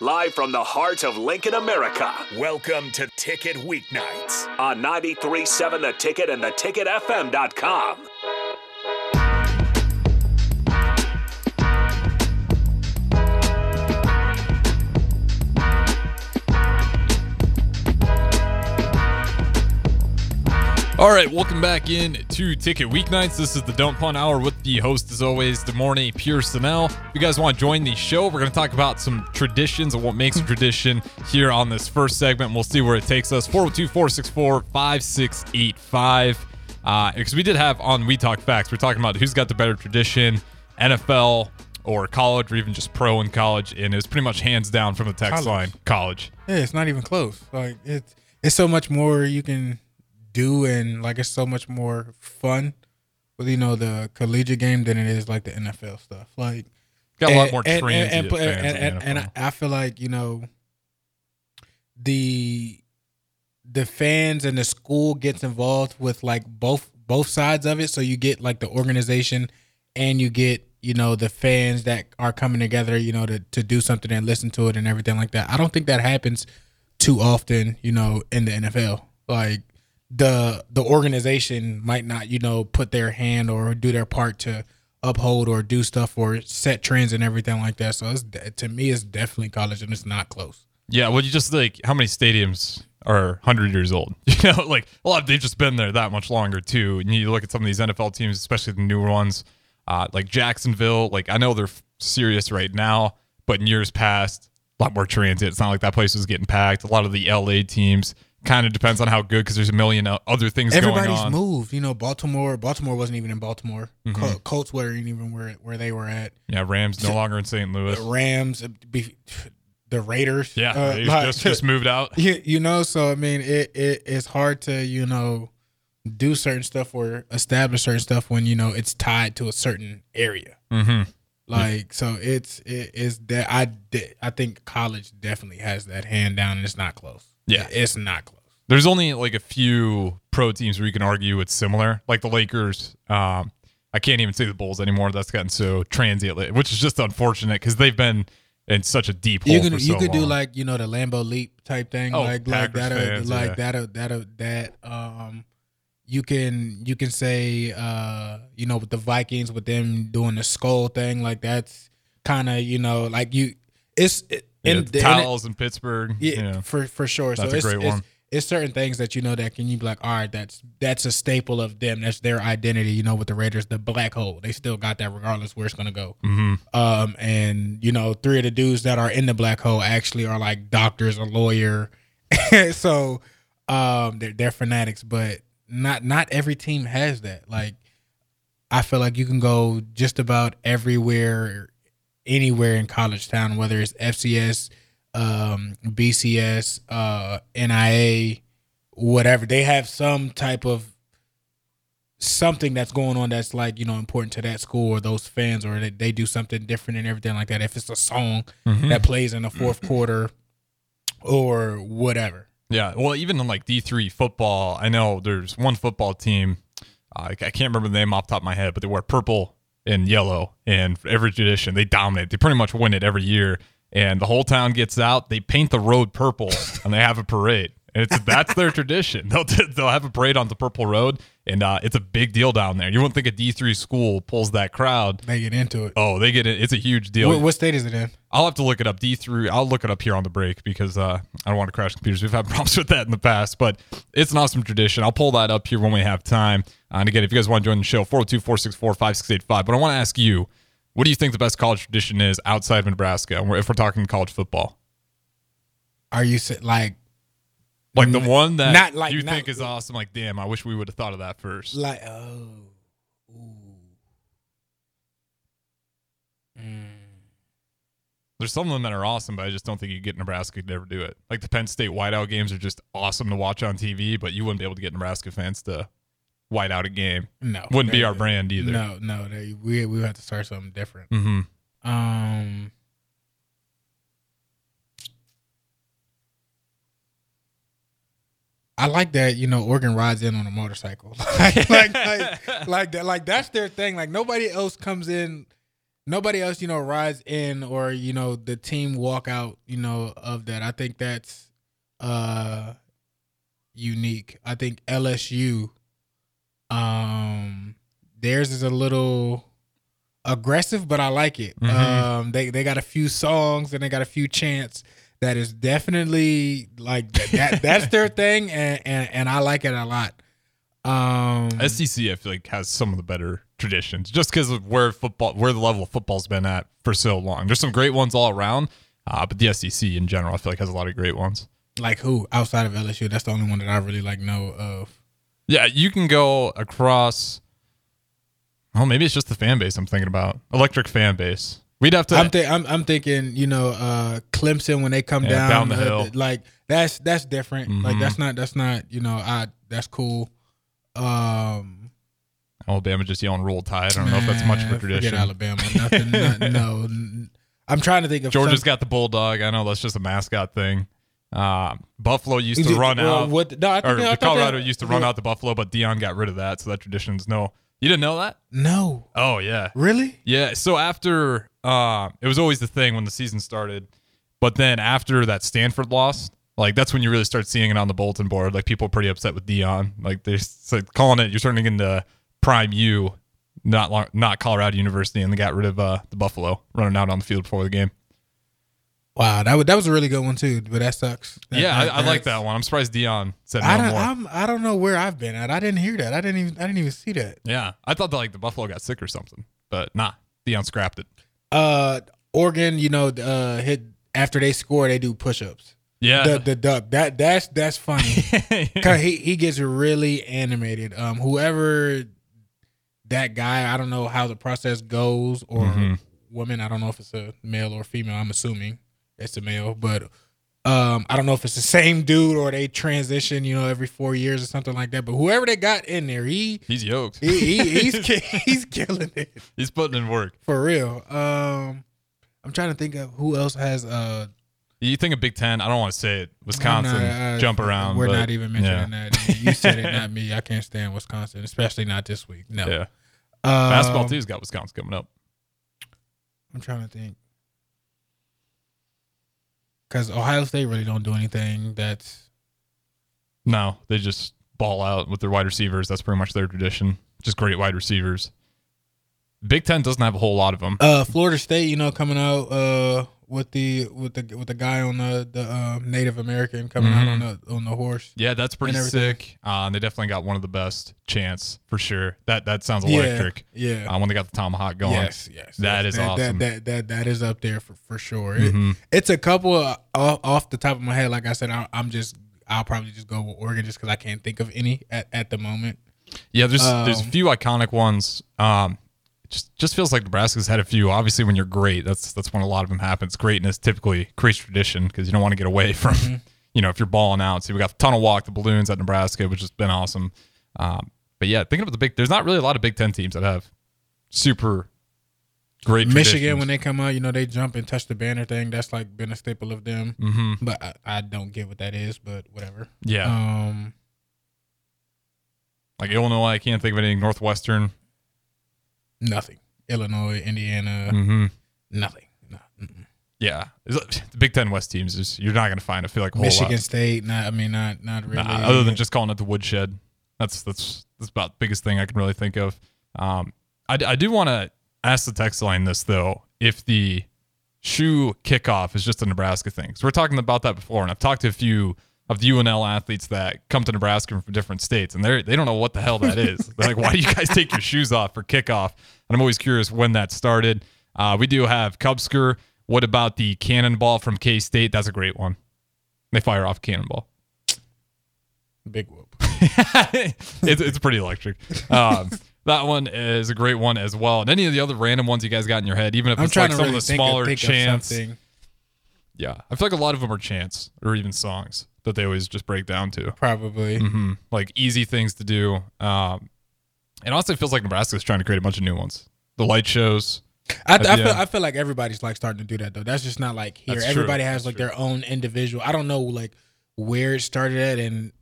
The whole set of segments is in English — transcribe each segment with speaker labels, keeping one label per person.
Speaker 1: live from the heart of Lincoln, America.
Speaker 2: Welcome to Ticket Weeknights.
Speaker 1: On 93.7 The Ticket and theticketfm.com.
Speaker 3: All right, welcome back in to Ticket Weeknights. This is the Don't Punt Hour with the host, as always, Demorne Pearsonell. If you guys want to join the show, we're going to talk about some traditions and what makes a tradition here on this first segment. We'll see where it takes us. 402 464 5685. Because uh, we did have on We Talk Facts, we're talking about who's got the better tradition, NFL or college, or even just pro in college. And it was pretty much hands down from the text
Speaker 4: College.
Speaker 3: line college.
Speaker 4: Yeah, it's not even close. Like it's it's so much more you can do, and like it's so much more fun with you know the collegiate game than it is like the NFL stuff. Like
Speaker 3: Got a lot more
Speaker 4: and, and, and,
Speaker 3: fans
Speaker 4: and,
Speaker 3: in the
Speaker 4: and, and I, I feel like you know the the fans and the school gets involved with like both both sides of it. So you get like the organization and you get you know the fans that are coming together you know to, to do something and listen to it and everything like that. I don't think that happens too often you know in the nfl like the the organization might not you know put their hand or do their part to uphold or do stuff or set trends and everything like that so it's to me it's definitely college and it's not close
Speaker 3: Yeah, well, you just like how many stadiums are hundred years old? You know, like a lot. of, They've just been there that much longer too. And you look at some of these NFL teams, especially the newer ones, uh, like Jacksonville. Like I know they're serious right now, but in years past, a lot more transit. It's not like that place was getting packed. A lot of the LA teams kind of depends on how good because there's a million other things going on.
Speaker 4: everybody's moved you know baltimore baltimore wasn't even in baltimore
Speaker 3: Mm-hmm.
Speaker 4: Col- colts weren't even where where they were at
Speaker 3: Yeah, Rams no longer in St. Louis.
Speaker 4: the rams uh, the raiders
Speaker 3: Yeah,
Speaker 4: uh,
Speaker 3: they
Speaker 4: like-
Speaker 3: just just moved out.
Speaker 4: you, you know so i mean it, it it's hard to you know do certain stuff or establish certain stuff when you know it's tied to a certain area
Speaker 3: hmm
Speaker 4: like so it's it is that i i think college definitely has that hand down and it's not close
Speaker 3: Yeah.
Speaker 4: it's not close
Speaker 3: There's only like a few pro teams where you can argue it's similar, like the Lakers. Um, I can't even say the Bulls anymore. That's gotten so transient, which is just unfortunate because they've been in such a deep hole
Speaker 4: you can
Speaker 3: for
Speaker 4: you
Speaker 3: so
Speaker 4: could do like you know the Lambeau Leap type thing
Speaker 3: Oh,
Speaker 4: like like that
Speaker 3: fans,
Speaker 4: like
Speaker 3: yeah.
Speaker 4: that that that um you can you can say uh you know with the Vikings with them doing the skull thing like that's kind of you know like you it's it,
Speaker 3: yeah,
Speaker 4: in-
Speaker 3: the towels in Pittsburgh.
Speaker 4: yeah,
Speaker 3: Yeah,
Speaker 4: for for sure.
Speaker 3: That's
Speaker 4: so
Speaker 3: a
Speaker 4: it's,
Speaker 3: great one.
Speaker 4: It's certain things that you know that can you be like, all right, that's that's a staple of them. That's their identity. You know, with the Raiders, the black hole, they still got that regardless where it's gonna go.
Speaker 3: hmm
Speaker 4: Um, and you know, three of the dudes that are in the black hole actually are like doctors, a lawyer. so, um, they're they're fanatics, but not not every team has that. Like, I feel like you can go just about everywhere, anywhere in college town, whether it's FCS, um, BCS, uh, NIA, whatever. They have some type of something that's going on that's like you know important to that school or those fans or they, they do something different and everything like that if it's a song
Speaker 3: Mm-hmm.
Speaker 4: that plays in the fourth quarter or whatever
Speaker 3: Yeah, well, even in like D three football, I know there's one football team. Uh, I I can't remember the name off the top of my head, but they wear purple and yellow, and every tradition they dominate. They pretty much win it every year, and the whole town gets out. They paint the road purple, and they have a parade. And it's that's their tradition. They'll they'll have a parade on the purple road, and uh, it's a big deal down there. You wouldn't think a D three school pulls that crowd.
Speaker 4: they get into it
Speaker 3: Oh, they get it. It's a huge deal.
Speaker 4: what, what state is it in
Speaker 3: I'll have to look it up. D three. I'll look it up here on the break because uh, I don't want to crash computers. We've had problems with that in the past, but it's an awesome tradition. I'll pull that up here when we have time. Uh, and again, if you guys want to join the show, 402 464 5685. But I want to ask you, what do you think the best college tradition is outside of Nebraska? If we're talking college football,
Speaker 4: are you like
Speaker 3: like the one that
Speaker 4: Not like-
Speaker 3: you
Speaker 4: not-
Speaker 3: think is awesome. Like, damn, I wish we would have thought of that first.
Speaker 4: like oh ooh. Mm.
Speaker 3: There's some of them that are awesome, but I just don't think you get Nebraska to ever do it. Like the Penn State whiteout games are just awesome to watch on TV, but you wouldn't be able to get Nebraska fans to white out a game.
Speaker 4: no
Speaker 3: Wouldn't be our brand either.
Speaker 4: no no they, we we have to start something different
Speaker 3: Mm-hmm.
Speaker 4: um I like that, you know, Oregon rides in on a motorcycle. like, like, like, like that, like that's their thing. Like nobody else comes in nobody else, you know, rides in or you know the team walk out, you know, of that. I think that's uh unique. I think LSU, um, theirs is a little aggressive, but I like it.
Speaker 3: Mhm.
Speaker 4: Um, they they got a few songs and they got a few chants that is definitely like that. that that's their thing, and, and and I like it a lot. Um,
Speaker 3: SEC, I feel like has some of the better traditions, just because of where football, where the level of football's been at for so long. There's some great ones all around, uh, but the SEC in general, I feel like has a lot of great ones.
Speaker 4: like who outside of LSU? That's the only one that I really like know of.
Speaker 3: Yeah, you can go across. Oh, maybe it's just the fan base I'm thinking about. Electric fan base. We'd have to.
Speaker 4: I'm, th- I'm I'm thinking, you know, uh Clemson when they come
Speaker 3: Yeah,
Speaker 4: down,
Speaker 3: down the
Speaker 4: uh,
Speaker 3: hill.
Speaker 4: like that's that's different. Like
Speaker 3: Mhm.
Speaker 4: that's not that's not you know I that's cool. Um,
Speaker 3: Alabama just yelling "Roll Tide." I don't know if that's much of a
Speaker 4: man,
Speaker 3: tradition.
Speaker 4: Alabama, nothing. not, no, I'm trying to think of
Speaker 3: Georgia's
Speaker 4: some-
Speaker 3: got the bulldog. I know that's just a mascot thing. Uh, Buffalo used to run
Speaker 4: well,
Speaker 3: out,
Speaker 4: What? No, I think
Speaker 3: or
Speaker 4: I
Speaker 3: Colorado
Speaker 4: that-
Speaker 3: used to run out the Buffalo, but Deion got rid of that, so that tradition's no. You didn't know that?
Speaker 4: No,
Speaker 3: Oh yeah,
Speaker 4: really?
Speaker 3: yeah. So after, uh, it was always the thing when the season started, but then after that Stanford loss, like that's when you really start seeing it on the bulletin board. Like people are pretty upset with Deion. Like they're like calling it. You're turning into Prime U, not not Colorado University, and they got rid of uh, the Buffalo running out on the field before the game.
Speaker 4: Wow, that was that was a really good one too. But that sucks. That-
Speaker 3: yeah,
Speaker 4: that-
Speaker 3: I, I like that one. I'm surprised Deion said no
Speaker 4: I don't.
Speaker 3: more.
Speaker 4: I'm, I don't know where I've been at. I didn't hear that. I didn't even. I didn't even see that.
Speaker 3: yeah, I thought that like the Buffalo got sick or something, but nah, Deion scrapped it.
Speaker 4: Uh, Oregon, you know, uh, hit after they score, they do push-ups.
Speaker 3: Yeah,
Speaker 4: The the duck. That that's that's funny. Cause he he gets really animated. Um, whoever that guy, I don't know how the process goes, or
Speaker 3: Mhm.
Speaker 4: woman. I don't know if it's a male or female. I'm assuming it's a male, but um, I don't know if it's the same dude or they transition, you know, every four years or something like that. But whoever they got in there, he
Speaker 3: he's yoked.
Speaker 4: he, he he's he's killing it
Speaker 3: he's putting in work.
Speaker 4: for real. Um, I'm trying to think of who else has uh
Speaker 3: You think of Big Ten? I don't want to say it. Wisconsin,
Speaker 4: not, uh,
Speaker 3: jump around.
Speaker 4: We're
Speaker 3: but,
Speaker 4: not even mentioning that. You said it, not me. I can't stand Wisconsin, especially not this week. No.
Speaker 3: Yeah,
Speaker 4: Um,
Speaker 3: basketball too's got Wisconsin coming up.
Speaker 4: I'm trying to think. Because Ohio State really don't do anything that's
Speaker 3: No, they just ball out with their wide receivers. That's pretty much their tradition. Just great wide receivers. Big Ten doesn't have a whole lot of them.
Speaker 4: uh Florida State, you know, coming out uh with the with the with the guy on the the uh, Native American coming out on the on the horse.
Speaker 3: Yeah, that's pretty sick. Uh, and they definitely got one of the best chants for sure. That that sounds electric.
Speaker 4: Yeah.
Speaker 3: Uh, when they got the tomahawk going.
Speaker 4: Yes, yes.
Speaker 3: That
Speaker 4: yes.
Speaker 3: is awesome.
Speaker 4: That, that that that is up there for for sure. It-
Speaker 3: Mhm.
Speaker 4: it's a couple of, off, off the top of my head. Like I said, I, I'm just I'll probably just go with Oregon just because I can't think of any at, at the moment.
Speaker 3: Yeah, there's there's a
Speaker 4: Um,
Speaker 3: few iconic ones. Um, it just just feels like Nebraska's had a few. Obviously, when you're great, that's that's when a lot of them happens. Greatness typically creates tradition because you don't want to get away from,
Speaker 4: Mm-hmm.
Speaker 3: you know, if you're balling out. So we got the tunnel walk, the balloons at Nebraska, which has been awesome. Um, but yeah, thinking of the big, there's not really a lot of Big Ten teams that have super great.
Speaker 4: Michigan when they come out, you know, they jump and touch the banner thing. That's like been a staple of them.
Speaker 3: hmm
Speaker 4: But I, I don't get what that is. But whatever.
Speaker 3: yeah,
Speaker 4: Um,
Speaker 3: like Illinois, I can't think of anything. Northwestern,
Speaker 4: nothing. Illinois, Indiana,
Speaker 3: hmm
Speaker 4: nothing. No.
Speaker 3: yeah, the Big Ten West teams is you're not going to find. I feel like
Speaker 4: Michigan
Speaker 3: lot.
Speaker 4: State, not. I mean, not not really.
Speaker 3: Nah, other than just calling it the woodshed. That's that's that's about the biggest thing I can really think of. Um, I, I do want to ask the text line this though, if the shoe kickoff is just a Nebraska thing. So we're talking about that before, and I've talked to a few of the UNL athletes that come to Nebraska from different states, and they they don't know what the hell that is. They're like, why do you guys take your shoes off for kickoff? And I'm always curious when that started. Uh, we do have Cubsker. What about the cannonball from K State? That's a great one. They fire off cannonball.
Speaker 4: big whoop.
Speaker 3: it's, it's pretty electric. Um, that one is a great one as well. And any of the other random ones you guys got in your head, even if
Speaker 4: I'm
Speaker 3: it's
Speaker 4: trying
Speaker 3: like
Speaker 4: to
Speaker 3: some
Speaker 4: really
Speaker 3: of the smaller
Speaker 4: of,
Speaker 3: chants. Yeah, I feel like a lot of them are chants or even songs that they always just break down to.
Speaker 4: Probably.
Speaker 3: hmm Like easy things to do. Um, and also, it feels like Nebraska's trying to create a bunch of new ones. The light shows.
Speaker 4: I, I feel I feel like everybody's like starting to do that though. That's just not like here.
Speaker 3: That's true.
Speaker 4: Everybody has
Speaker 3: That's
Speaker 4: like
Speaker 3: true.
Speaker 4: their own individual. I don't know like where it started at, and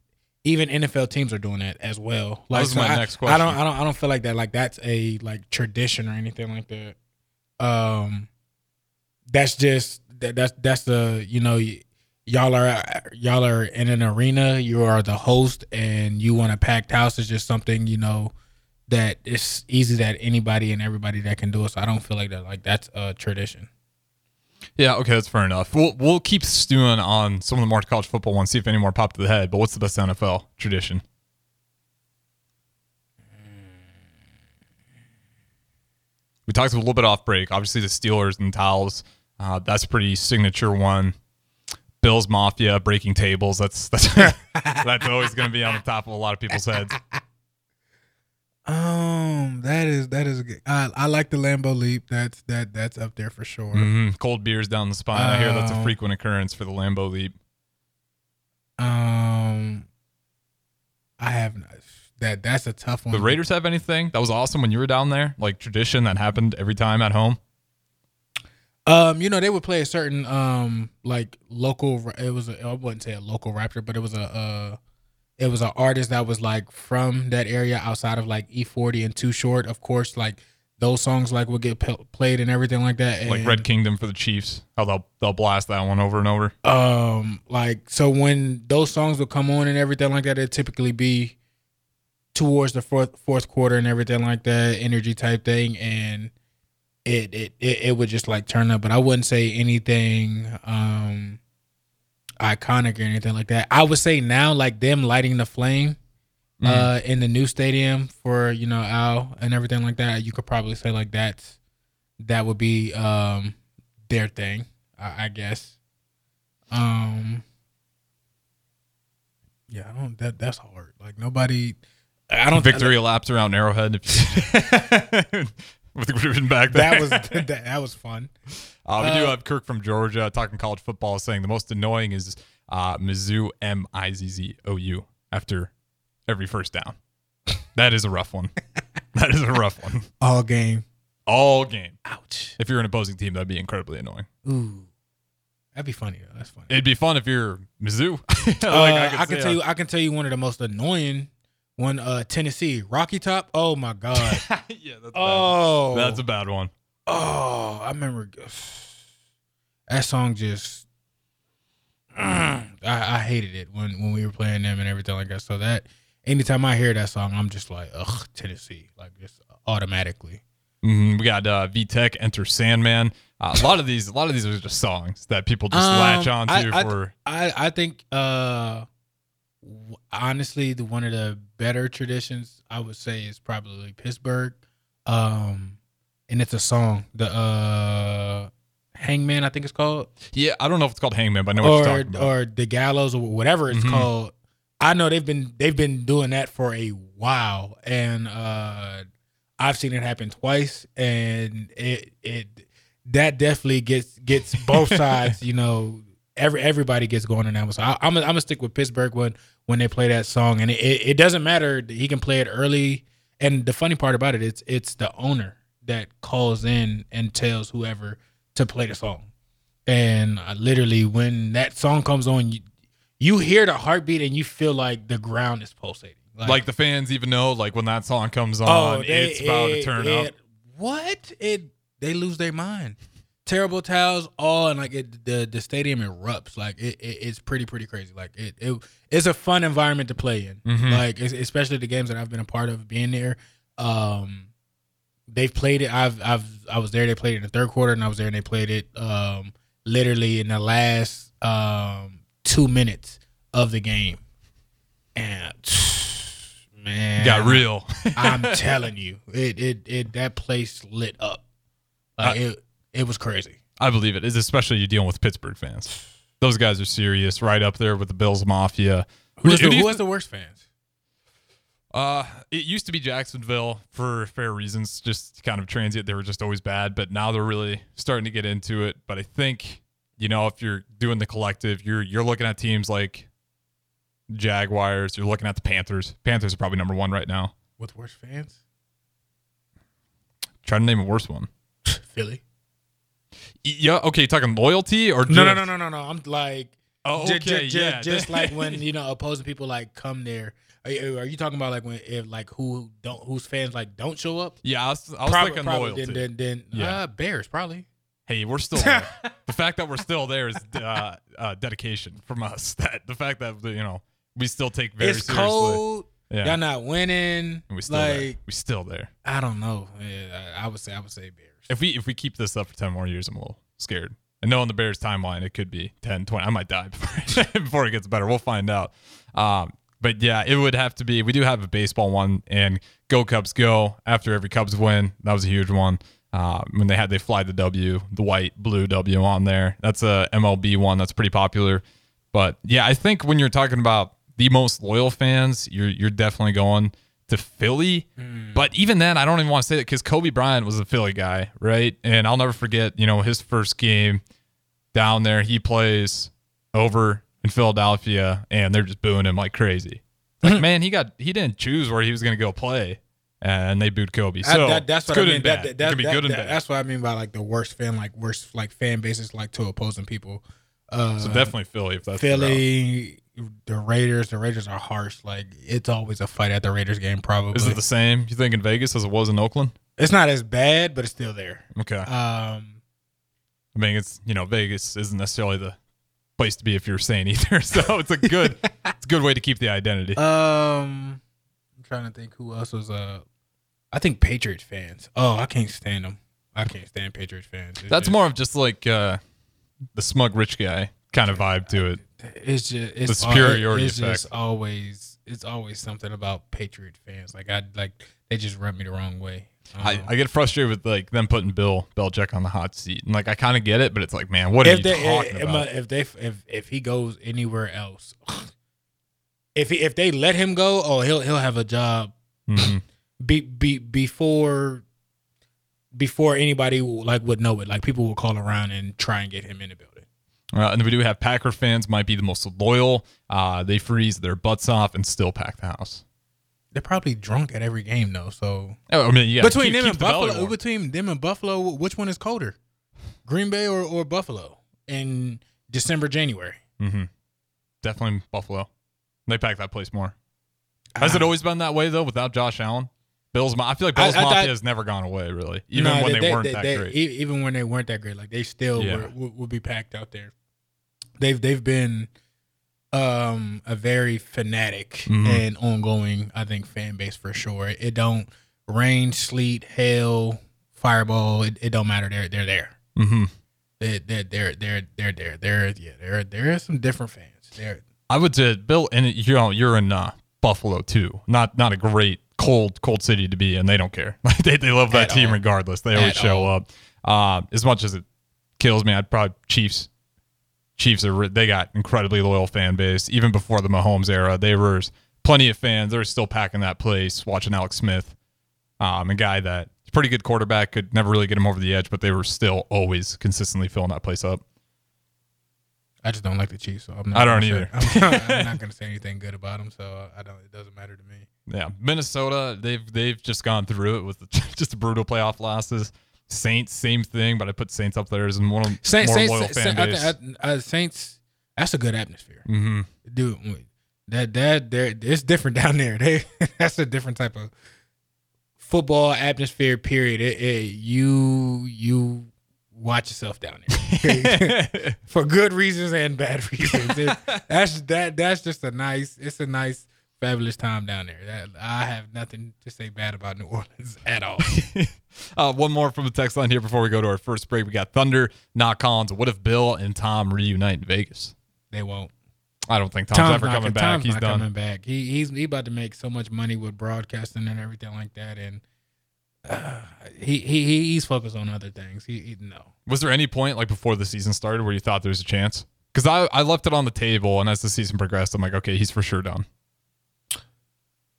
Speaker 4: even NFL teams are doing that as well. Like
Speaker 3: was
Speaker 4: so
Speaker 3: my
Speaker 4: I,
Speaker 3: question.
Speaker 4: I don't. I don't I don't feel like that like that's a like tradition or anything like that. Um, that's just that, that's that's the you know y'all are y'all are in an arena. You are the host, and you want a packed house. Is just something you know that it's easy that anybody and everybody that can do it. So I don't feel like that like that's a tradition.
Speaker 3: Yeah, okay, that's fair enough. We'll we'll keep stewing on some of the more college football ones, see if any more pop to the head. But what's the best NFL tradition? We talked a little bit off break. Obviously, the Steelers and towels. Uh, that's pretty signature one. Bills Mafia breaking tables. That's that's that's always going to be on the top of a lot of people's heads.
Speaker 4: Um, that is that is good. I I like the Lambeau Leap. That's that that's up there for sure.
Speaker 3: hmm Cold beers down the spine. I hear that's a
Speaker 4: Oh.
Speaker 3: frequent occurrence for the Lambeau Leap.
Speaker 4: Um, I have not. That that's a tough one.
Speaker 3: The Raiders have anything that was awesome when you were down there? Like tradition that happened every time at home.
Speaker 4: Um, you know they would play a certain um like local. It was a, I wouldn't say a local rapper, but it was a uh, it was an artist that was like from that area outside of like E40 and Too Short. Of course, like those songs like would get played and everything like that.
Speaker 3: like Red Kingdom for the Chiefs. How they'll they'll blast that one over and over.
Speaker 4: um like so when those songs would come on and everything like that, it typically be towards the fourth fourth quarter and everything like that, energy type thing, and it it it, it would just like turn up. But I wouldn't say anything um iconic or anything like that. I would say now like them lighting the flame uh in the new stadium for you know Al and everything like that. You could probably say like that's that would be um their thing, I, I guess. Um. Yeah, I don't. That that's hard. Like nobody. I don't.
Speaker 3: Victory laps around Arrowhead with the Gruden back there.
Speaker 4: That was that, that was fun.
Speaker 3: Uh, we do
Speaker 4: uh,
Speaker 3: have Kirk from Georgia talking college football, saying the most annoying is uh, Mizzou M I Z Z O U after every first down. That is a rough one. that is a rough one.
Speaker 4: All game.
Speaker 3: All game.
Speaker 4: Ouch.
Speaker 3: If you're an opposing team, that'd be incredibly annoying.
Speaker 4: Ooh. That'd be funny though. That's funny.
Speaker 3: It'd be fun if you're Mizzou. Like,
Speaker 4: Uh,
Speaker 3: could
Speaker 4: I, can
Speaker 3: see
Speaker 4: tell
Speaker 3: a-
Speaker 4: you. I can tell you one of the most annoying one. Uh, Tennessee Rocky Top. Oh my god.
Speaker 3: yeah, that's
Speaker 4: oh.
Speaker 3: bad. That's a bad one.
Speaker 4: Oh, I remember that song just. I, I hated it when when we were playing them and everything like that. So that anytime I hear that song, I'm just like, ugh, Tennessee, like just automatically.
Speaker 3: Mhm, We got uh, VTech Enter Sandman. Uh, a lot of these, a lot of these are just songs that people just
Speaker 4: Um,
Speaker 3: latch on to
Speaker 4: I- I-
Speaker 3: for.
Speaker 4: I I think uh, w- honestly, the one of the better traditions I would say is probably Pittsburgh, um, and it's a song, the uh, Hangman, I think it's called.
Speaker 3: Yeah, I don't know if it's called Hangman, but I know what you're
Speaker 4: or
Speaker 3: talking about.
Speaker 4: or the gallows or whatever it's
Speaker 3: Mhm.
Speaker 4: called. I know they've been they've been doing that for a while, and uh, I've seen it happen twice, and it it that definitely gets gets both sides. You know, every everybody gets going on that one. So I, I'm gonna- I'm gonna stick with Pittsburgh when when they play that song, and it, it, it doesn't matter. He can play it early, and the funny part about it, it's it's the owner that calls in and tells whoever to play the song. And uh, literally, when that song comes on, you, you hear the heartbeat and you feel like the ground is pulsating.
Speaker 3: like the fans even know, like when that song comes on,
Speaker 4: oh, they-
Speaker 3: it's about to turn
Speaker 4: it-
Speaker 3: up.
Speaker 4: What? It they lose their mind. Terrible towels, all and like it, the the stadium erupts. Like it, it it's pretty pretty crazy. Like it, it it's a fun environment to play in.
Speaker 3: Mhm.
Speaker 4: Like especially the games that I've been a part of being there. Um, they've played it. I've I've I was there. They played it in the third quarter, and I was there, and they played it um literally in the last um two minutes of the game. And man,
Speaker 3: Got real.
Speaker 4: I'm telling you, it it it that place lit up. Like it it was crazy.
Speaker 3: I believe it is, especially you dealing with Pittsburgh fans. Those guys are serious, right up there with the Bills Mafia.
Speaker 4: Who has the, who has the worst fans?
Speaker 3: Uh, it used to be Jacksonville for fair reasons, just kind of transient. They were just always bad, but now they're really starting to get into it. But I think, you know, if you're doing the collective, you're you're looking at teams like Jaguars. You're looking at the Panthers. Panthers are probably number one right now.
Speaker 4: With worst fans?
Speaker 3: Try to name a worse one.
Speaker 4: Philly.
Speaker 3: Yeah. Okay. Talking loyalty or
Speaker 4: No, no, no, no, no, no. I'm like
Speaker 3: Oh, okay.
Speaker 4: ju- ju-
Speaker 3: yeah.
Speaker 4: just like when you know opposing people like come there. Are you, are you talking about like when if like who don't whose fans like don't show up?
Speaker 3: Yeah, I was, I was
Speaker 4: Probably-
Speaker 3: thinking
Speaker 4: probably
Speaker 3: loyalty.
Speaker 4: Then, then, then
Speaker 3: Yeah.
Speaker 4: uh, Bears probably.
Speaker 3: hey, we're still there. the fact that we're still there is uh, uh, dedication from us. That the fact that you know we still take very
Speaker 4: it's
Speaker 3: seriously.
Speaker 4: cold.
Speaker 3: Yeah.
Speaker 4: Y'all not winning.
Speaker 3: And we still
Speaker 4: like
Speaker 3: there. We still there.
Speaker 4: I don't know. Yeah, I I would say I would say Bears.
Speaker 3: If we if we keep this up for ten more years, I'm a little scared. And knowing the Bears timeline, it could be 10, 20. I might die before, before it gets better. We'll find out. Um, but yeah, it would have to be. We do have a baseball one, and go Cubs go after every Cubs win. That was a huge one. Uh, when they had they fly the W, the white blue W on there. That's a MLB one. That's pretty popular. But yeah, I think when you're talking about the most loyal fans, you're you're definitely going to Philly. But even then, I don't even want to say that because Kobe Bryant was a Philly guy, right? And I'll never forget, you know, his first game down there. He plays over in Philadelphia, and they're just booing him like crazy. Like, man, he got he didn't choose where he was going to go play, and they booed Kobe.
Speaker 4: I-
Speaker 3: So
Speaker 4: that- that's what
Speaker 3: good
Speaker 4: I mean.
Speaker 3: and
Speaker 4: That,
Speaker 3: bad.
Speaker 4: that, that, that-
Speaker 3: good and
Speaker 4: that-
Speaker 3: bad.
Speaker 4: That's what I mean by like the worst fan, like worst like fan bases, like to opposing people. Uh,
Speaker 3: So definitely Philly if that's.
Speaker 4: Philly, the Raiders. The Raiders are harsh. Like it's always a fight at the Raiders game. Probably
Speaker 3: Is it the same? You think in Vegas as it was in Oakland?
Speaker 4: it's not as bad, but it's still there.
Speaker 3: Okay.
Speaker 4: Um,
Speaker 3: I mean, it's you know Vegas isn't necessarily the place to be if you're sane either. So it's a good it's a good way to keep the identity.
Speaker 4: um, I'm trying to think who else was. Uh, I think Patriots fans. Oh, I can't stand them. I can't stand Patriots fans. It's
Speaker 3: That's
Speaker 4: just-
Speaker 3: more of just like uh, the smug rich guy kind of vibe to it.
Speaker 4: It's just it's
Speaker 3: The superiority
Speaker 4: It's just always it's always something about Patriot fans. Like I like they just rub me the wrong way.
Speaker 3: I,
Speaker 4: Um,
Speaker 3: I get frustrated with like them putting Bill Belichick on the hot seat, and like I kind of get it, but it's like, man, what are
Speaker 4: if
Speaker 3: you
Speaker 4: they
Speaker 3: talking
Speaker 4: if,
Speaker 3: about?
Speaker 4: if they if if he goes anywhere else, if he, if they let him go, oh he'll he'll have a job
Speaker 3: Mhm.
Speaker 4: be, be before before anybody like would know it. Like people will call around and try and get him in the building.
Speaker 3: Uh, and we do have Packer fans might be the most loyal. Uh, they freeze their butts off and still pack the house.
Speaker 4: They're probably drunk at every game though. So
Speaker 3: Oh, I mean, yeah,
Speaker 4: between
Speaker 3: keep-
Speaker 4: them
Speaker 3: keep
Speaker 4: and
Speaker 3: the
Speaker 4: Buffalo, between them and Buffalo, which one is colder? Green Bay or, or Buffalo in December, January?
Speaker 3: definitely Buffalo. They pack that place more. Has it always been that way though? Without Josh Allen, Bills. I feel like Bills
Speaker 4: I thought-
Speaker 3: Mafia has never gone away, really. Even when they, weren't that
Speaker 4: they-
Speaker 3: great.
Speaker 4: Even when they weren't that great, like they still
Speaker 3: Yeah.
Speaker 4: were, would, be packed out there. They've they've been um a very fanatic
Speaker 3: Mhm.
Speaker 4: and ongoing, I think, fan base for sure. It don't rain, sleet, hail, fireball. It, it don't matter. They're they're there.
Speaker 3: hmm
Speaker 4: They're they're they're they're they're there. There yeah. There there are some different fans. There
Speaker 3: I would say Bill, and you know, you're in uh, Buffalo too. Not not a great cold cold city to be in. They don't care. Like they they love that
Speaker 4: At
Speaker 3: team
Speaker 4: all.
Speaker 3: regardless. They always
Speaker 4: At
Speaker 3: show
Speaker 4: all.
Speaker 3: up. Uh, as much as it kills me, I'd probably Chiefs. Chiefs are they got incredibly loyal fan base. Even before the Mahomes era, they were plenty of fans. They were still packing that place, watching Alex Smith, um, a guy that pretty good quarterback could never really get him over the edge, but they were still always consistently filling that place up.
Speaker 4: I just don't like the Chiefs, so I'm not.
Speaker 3: I don't either.
Speaker 4: Say, I'm, I'm not gonna say anything good about them, so I don't. It doesn't matter to me.
Speaker 3: Yeah, Minnesota, they've they've just gone through it with the, just brutal playoff losses. Saints, same thing, but I put Saints up there as one of
Speaker 4: Saints,
Speaker 3: more
Speaker 4: Saints,
Speaker 3: loyal
Speaker 4: Saints,
Speaker 3: fan
Speaker 4: I
Speaker 3: base.
Speaker 4: think- I- uh, Saints. That's a good atmosphere,
Speaker 3: hmm
Speaker 4: dude. That that there, it's different down there. They that's a different type of football atmosphere. Period. It, it, you you watch yourself down there for good reasons and bad reasons. It- that's that that's just a nice. It's a nice. Fabulous time down there. That, I have nothing to say bad about New Orleans at all.
Speaker 3: uh, one more from the text line here before we go to our first break. We got Thunder, not Collins. What if Bill and Tom reunite in Vegas?
Speaker 4: They won't.
Speaker 3: I don't think Tom's, ever
Speaker 4: not-
Speaker 3: coming back.
Speaker 4: Tom's
Speaker 3: He's
Speaker 4: not
Speaker 3: done.
Speaker 4: coming back. He he's he about to make so much money with broadcasting and everything like that, and uh, he he he- he's focused on other things. He, he no.
Speaker 3: Was there any point like before the season started where you thought there was a chance? Because I, I left it on the table, and as the season progressed, I'm like, okay, he's for sure done.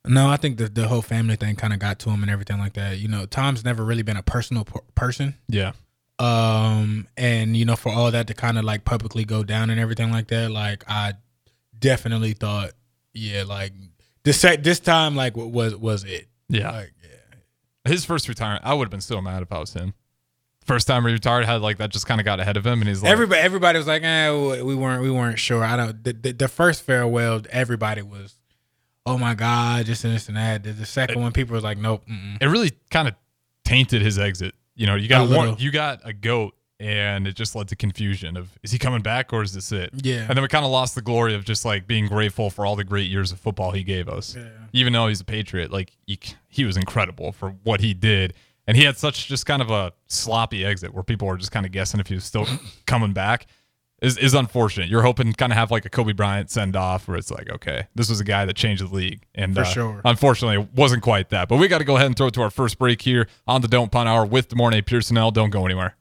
Speaker 4: No, I think the the whole family thing kind of got to him and everything like that. You know, Tom's never really been a personal per- person.
Speaker 3: Yeah.
Speaker 4: Um, and you know, for all that to kind of like publicly go down and everything like that, like I definitely thought, yeah, like this this time, like was was it?
Speaker 3: Yeah.
Speaker 4: Like, yeah.
Speaker 3: His first retirement, I would have been so mad if I was him. First time he retired, had like that just kind of got ahead of him, and he's like,
Speaker 4: everybody everybody was like, eh, we weren't we weren't sure. I don't. The, the, the first farewell, everybody was oh my god, just this and that. The, the second one, people was like, nope. Mm-mm.
Speaker 3: It really kind of tainted his exit. You know, you got one, you got a goat, and it just led to confusion of is he coming back or is this it?
Speaker 4: Yeah.
Speaker 3: And then we kind of lost the glory of just like being grateful for all the great years of football he gave us. Yeah. Even though he's a Patriot, like he, he was incredible for what he did. And he had such just kind of a sloppy exit where people were just kind of guessing if he was still coming back. Is, is unfortunate. You're hoping kind of have like a Kobe Bryant send off where it's like, okay, this was a guy that changed the league. And
Speaker 4: For
Speaker 3: uh,
Speaker 4: sure.
Speaker 3: unfortunately, it wasn't quite that. But we got to go ahead and throw it to our first break here on the Don't Punt Hour with Demorne Pearsonell. Don't go anywhere.